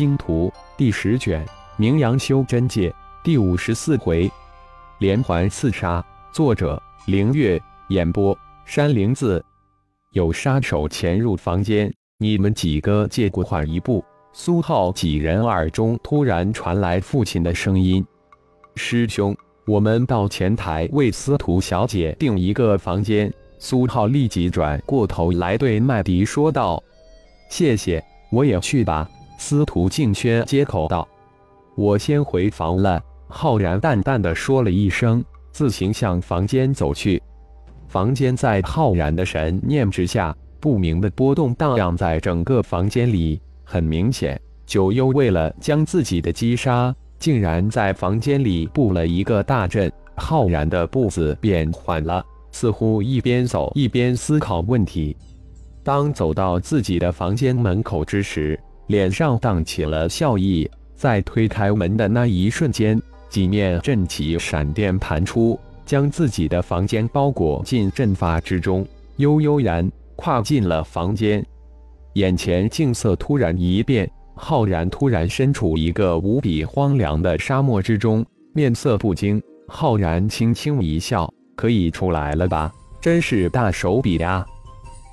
星图》第十卷《名扬修真界》第五十四回，连环刺杀。作者：凌月。演播：山灵子。有杀手潜入房间，你们几个借过缓一步。苏浩几人耳中突然传来父亲的声音：“师兄，我们到前台为司徒小姐订一个房间。”苏浩立即转过头来对麦迪说道：“谢谢，我也去吧。”司徒静轩接口道：“我先回房了。”浩然淡淡的说了一声，自行向房间走去。房间在浩然的神念之下，不明的波动荡漾在整个房间里。很明显，九幽为了将自己的击杀，竟然在房间里布了一个大阵。浩然的步子变缓了，似乎一边走一边思考问题。当走到自己的房间门口之时，脸上荡起了笑意。在推开门的那一瞬间，几面阵旗闪电盘出。将自己的房间包裹进阵法之中，悠悠然跨进了房间。眼前景色突然一变，浩然突然身处一个无比荒凉的沙漠之中，面色不惊。浩然轻轻一笑：“可以出来了吧？真是大手笔呀！”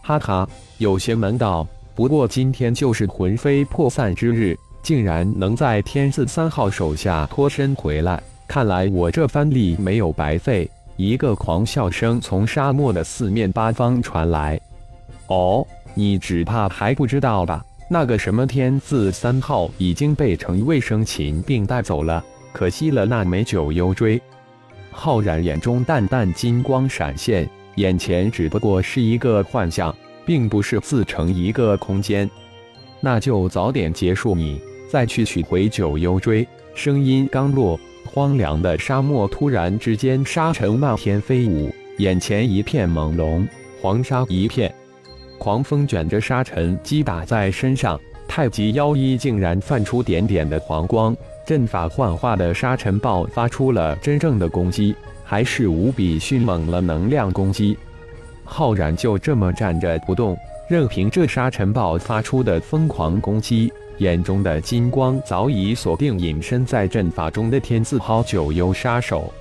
哈哈，有些门道。不过今天就是魂飞魄散之日，竟然能在天字三号手下脱身回来。看来我这番力没有白费。一个狂笑声从沙漠的四面八方传来。哦，你只怕还不知道吧？那个什么天字三号已经被程卫生擒并带走了，可惜了那枚九幽锥。浩然眼中淡淡金光闪现，眼前只不过是一个幻象，并不是自成一个空间。那就早点结束你，再去取回九幽锥。声音刚落。荒凉的沙漠突然之间，沙尘漫天飞舞，眼前一片朦胧，黄沙一片，狂风卷着沙尘击打在身上，太极腰衣竟然泛出点点的黄光，阵法幻化的沙尘暴发出了真正的攻击，还是无比迅猛了能量攻击。浩然就这么站着不动，任凭这沙尘暴发出的疯狂攻击。眼中的金光早已锁定隐身在阵法中的天字号九幽杀手，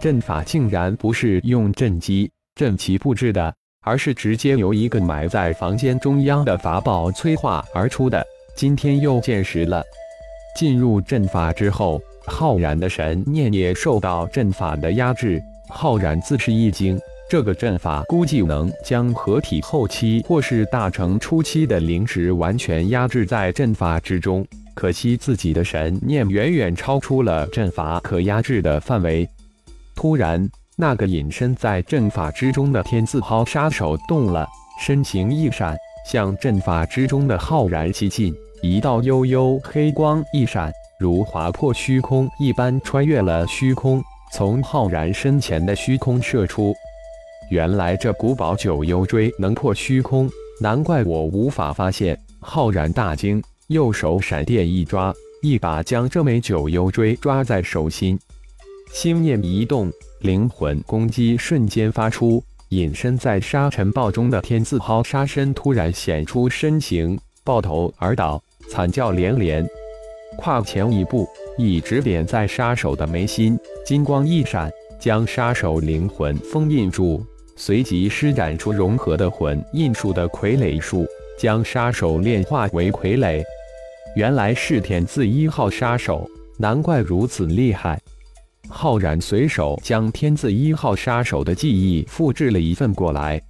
阵法竟然不是用阵基、阵旗布置的，而是直接由一个埋在房间中央的法宝催化而出的。今天又见识了。进入阵法之后，浩然的神念也受到阵法的压制，浩然自是一惊。这个阵法估计能将合体后期或是大成初期的灵石完全压制在阵法之中，可惜自己的神念远远超出了阵法可压制的范围。突然，那个隐身在阵法之中的天字号杀手动了，身形一闪，向阵法之中的浩然袭进。一道幽幽黑光一闪，如划破虚空一般穿越了虚空，从浩然身前的虚空射出。原来这古堡九幽锥能破虚空，难怪我无法发现。浩然大惊，右手闪电一抓，一把将这枚九幽锥抓在手心。心念一动，灵魂攻击瞬间发出。隐身在沙尘暴中的天字号杀身突然显出身形，抱头而倒，惨叫连连。跨前一步，一指点在杀手的眉心，金光一闪，将杀手灵魂封印住。随即施展出融合的魂印术的傀儡术，将杀手炼化为傀儡。原来是天字一号杀手，难怪如此厉害。浩然随手将天字一号杀手的记忆复制了一份过来。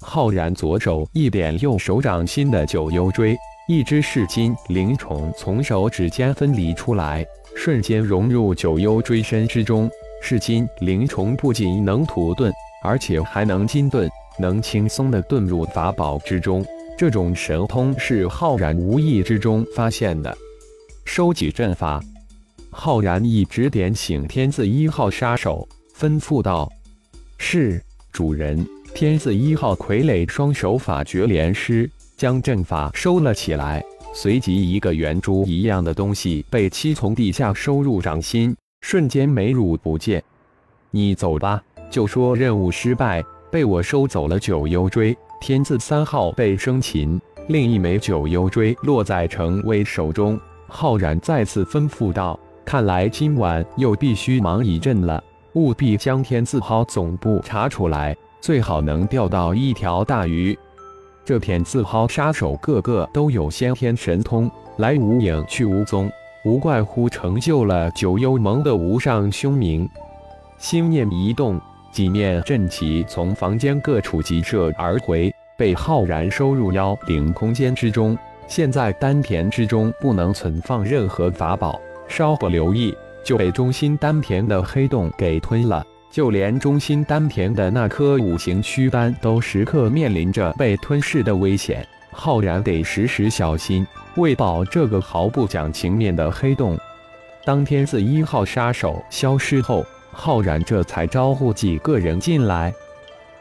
浩然左手一点，右手掌心的九幽锥，一只噬金灵虫从手指间分离出来，瞬间融入九幽锥身之中。噬金灵虫不仅能土遁。而且还能金遁，能轻松的遁入法宝之中。这种神通是浩然无意之中发现的。收集阵法，浩然一指点醒天字一号杀手，吩咐道：“是主人。”天字一号傀儡双手法诀连施，将阵法收了起来。随即，一个圆珠一样的东西被七从地下收入掌心，瞬间没入不见。你走吧。就说任务失败，被我收走了九幽锥，天字三号被生擒，另一枚九幽锥落在程威手中。浩然再次吩咐道：“看来今晚又必须忙一阵了，务必将天字号总部查出来，最好能钓到一条大鱼。这片字号杀手个个都有先天神通，来无影去无踪，无怪乎成就了九幽盟的无上凶名。”心念一动，几面阵旗从房间各处急射而回，被浩然收入妖灵空间之中。现在丹田之中不能存放任何法宝，稍不留意就被中心丹田的黑洞给吞了。就连中心丹田的那颗五行躯丹都时刻面临着被吞噬的危险，浩然得时时小心，为保这个毫不讲情面的黑洞。当天字一号杀手消失后，浩然这才招呼几个人进来。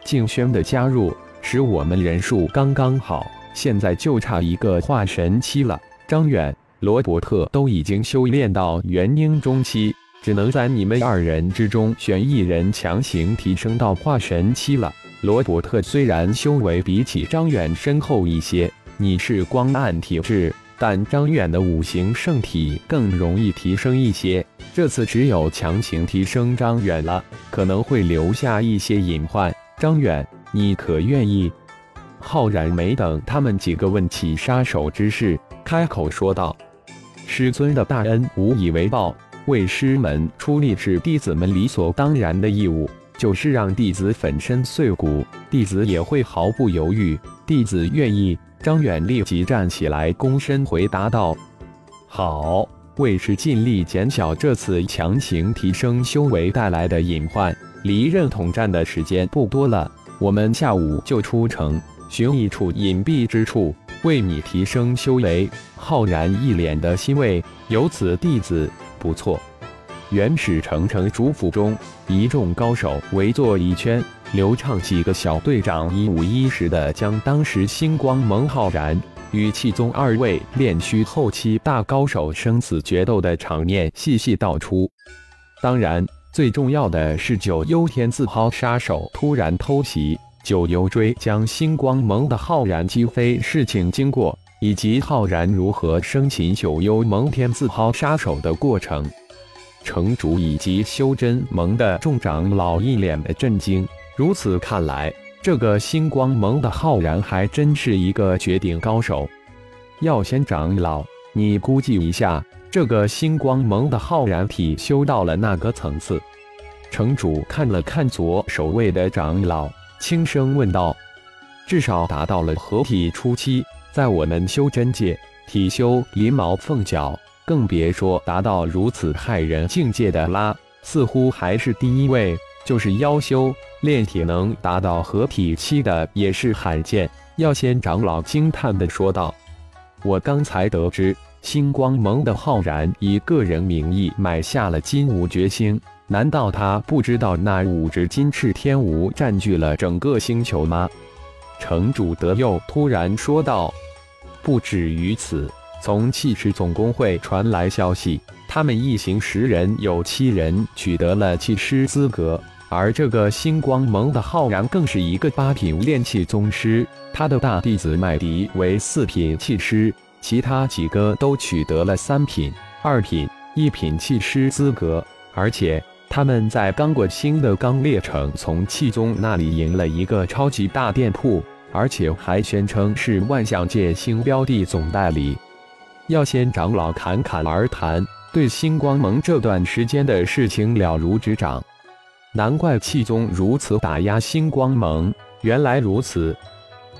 静轩的加入使我们人数刚刚好。现在就差一个化神期了。张远、罗伯特都已经修炼到元婴中期，只能在你们二人之中选一人强行提升到化神期了。罗伯特虽然修为比起张远深厚一些，你是光暗体质，但张远的五行圣体更容易提升一些。这次只有强行提升张远了，可能会留下一些隐患。张远，你可愿意？浩然没等他们几个问起杀手之事，开口说道：“师尊的大恩无以为报，为师门出力是弟子们理所当然的义务。就是让弟子粉身碎骨，弟子也会毫不犹豫。弟子愿意。”张远立即站起来，躬身回答道：“好，为师尽力减小这次强行提升修为带来的隐患。离任统战的时间不多了，我们下午就出城。”寻一处隐蔽之处，为你提升修为。浩然一脸的欣慰，有此弟子不错。原始城城主府中，一众高手围坐一圈，刘畅几个小队长一五一十的将当时星光盟浩然与气宗二位炼虚后期大高手生死决斗的场面细细道出。当然，最重要的是九幽天字号杀手突然偷袭。九幽追将星光盟的浩然击飞事情经过，以及浩然如何生擒九幽盟天字号杀手的过程，城主以及修真盟的众长老一脸的震惊。如此看来，这个星光盟的浩然还真是一个绝顶高手。药仙长老，你估计一下，这个星光盟的浩然体修到了哪个层次？城主看了看左守卫的长老。轻声问道：“至少达到了合体初期，在我们修真界，体修银毛凤角，更别说达到如此骇人境界的啦。似乎还是第一位，就是妖修炼体能达到合体期的，也是罕见。”药仙长老惊叹地说道：“我刚才得知，星光盟的浩然以个人名义买下了金武绝星。”难道他不知道那五只金翅天蜈占据了整个星球吗？城主德佑突然说道：“不止于此，从气势总工会传来消息，他们一行十人有七人取得了气师资格，而这个星光盟的浩然更是一个八品炼气宗师，他的大弟子麦迪为四品气师，其他几个都取得了三品、二品、一品气师资格，而且。”他们在刚过星的刚烈城，从气宗那里赢了一个超级大店铺，而且还宣称是万象界星标的总代理。药仙长老侃侃而谈，对星光盟这段时间的事情了如指掌。难怪气宗如此打压星光盟，原来如此。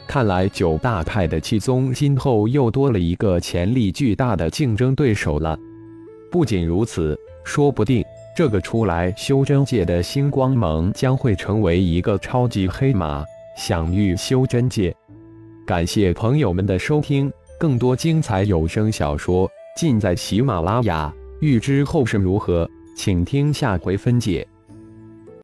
看来九大派的气宗今后又多了一个潜力巨大的竞争对手了。不仅如此，说不定。这个出来修真界的星光盟将会成为一个超级黑马，享誉修真界。感谢朋友们的收听，更多精彩有声小说尽在喜马拉雅。欲知后事如何，请听下回分解。